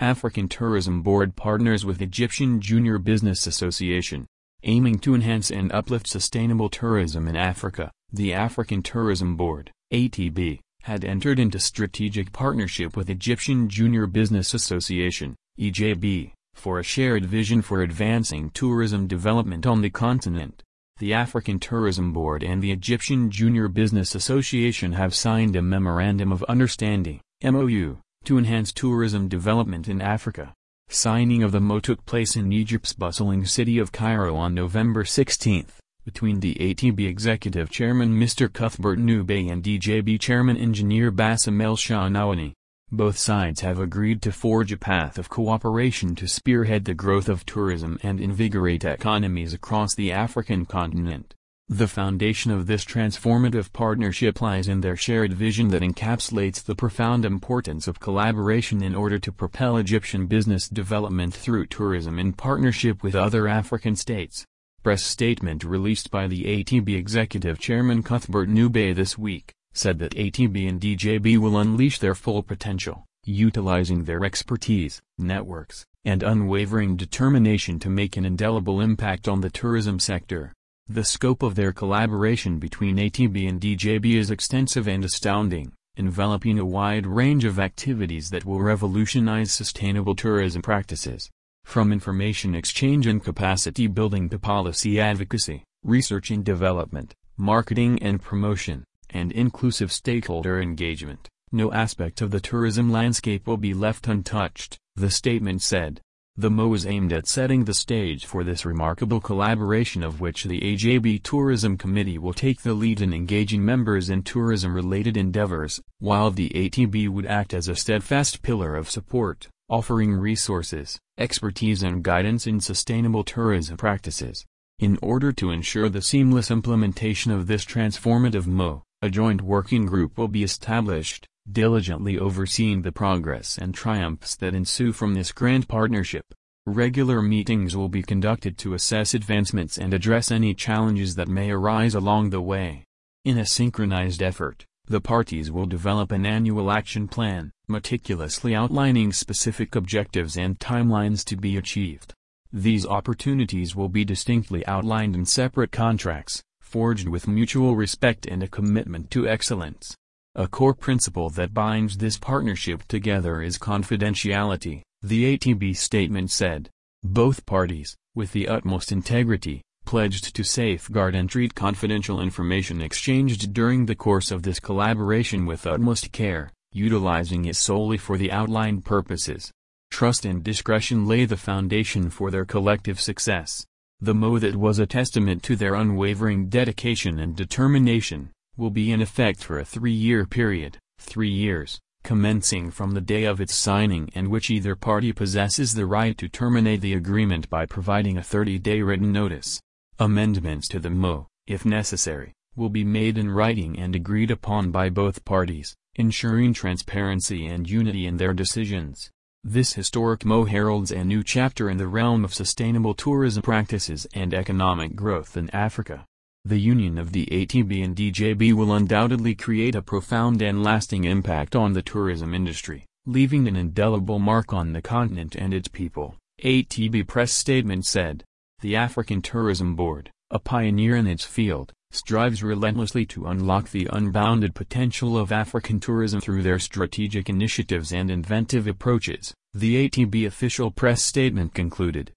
African Tourism Board partners with Egyptian Junior Business Association. Aiming to enhance and uplift sustainable tourism in Africa, the African Tourism Board, ATB, had entered into strategic partnership with Egyptian Junior Business Association, EJB, for a shared vision for advancing tourism development on the continent. The African Tourism Board and the Egyptian Junior Business Association have signed a Memorandum of Understanding, MOU, to enhance tourism development in Africa. Signing of the MO took place in Egypt's bustling city of Cairo on November 16, between the ATB Executive Chairman Mr. Cuthbert Ncube and EJB Chairman Engineer Bassem El Shahnawani. Both sides have agreed to forge a path of cooperation to spearhead the growth of tourism and invigorate economies across the African continent. The foundation of this transformative partnership lies in their shared vision that encapsulates the profound importance of collaboration in order to propel Egyptian business development through tourism in partnership with other African states. Press statement released by the ATB Executive Chairman Cuthbert Ncube this week, said that ATB and EJB will unleash their full potential, utilizing their expertise, networks, and unwavering determination to make an indelible impact on the tourism sector. The scope of their collaboration between ATB and EJB is extensive and astounding, enveloping a wide range of activities that will revolutionize sustainable tourism practices. From information exchange and capacity building to policy advocacy, research and development, marketing and promotion, and inclusive stakeholder engagement, no aspect of the tourism landscape will be left untouched, the statement said. The MO is aimed at setting the stage for this remarkable collaboration of which the EJB Tourism Committee will take the lead in engaging members in tourism-related endeavors, while the ATB would act as a steadfast pillar of support, offering resources, expertise and guidance in sustainable tourism practices. In order to ensure the seamless implementation of this transformative MO, a joint working group will be established, diligently overseeing the progress and triumphs that ensue from this grand partnership. Regular meetings will be conducted to assess advancements and address any challenges that may arise along the way. In a synchronized effort, the parties will develop an annual action plan, meticulously outlining specific objectives and timelines to be achieved. These opportunities will be distinctly outlined in separate contracts, forged with mutual respect and a commitment to excellence. A core principle that binds this partnership together is confidentiality, the ATB statement said. Both parties, with the utmost integrity, pledged to safeguard and treat confidential information exchanged during the course of this collaboration with utmost care, utilizing it solely for the outlined purposes. Trust and discretion lay the foundation for their collective success. The MO that was a testament to their unwavering dedication and determination, will be in effect for a three-year period, three years, commencing from the day of its signing and which either party possesses the right to terminate the agreement by providing a 30-day written notice. Amendments to the MO, if necessary, will be made in writing and agreed upon by both parties, ensuring transparency and unity in their decisions. This historic MO heralds a new chapter in the realm of sustainable tourism practices and economic growth in Africa. The union of the ATB and EJB will undoubtedly create a profound and lasting impact on the tourism industry, leaving an indelible mark on the continent and its people, ATB press statement said. The African Tourism Board, a pioneer in its field, strives relentlessly to unlock the unbounded potential of African tourism through their strategic initiatives and inventive approaches, the ATB official press statement concluded.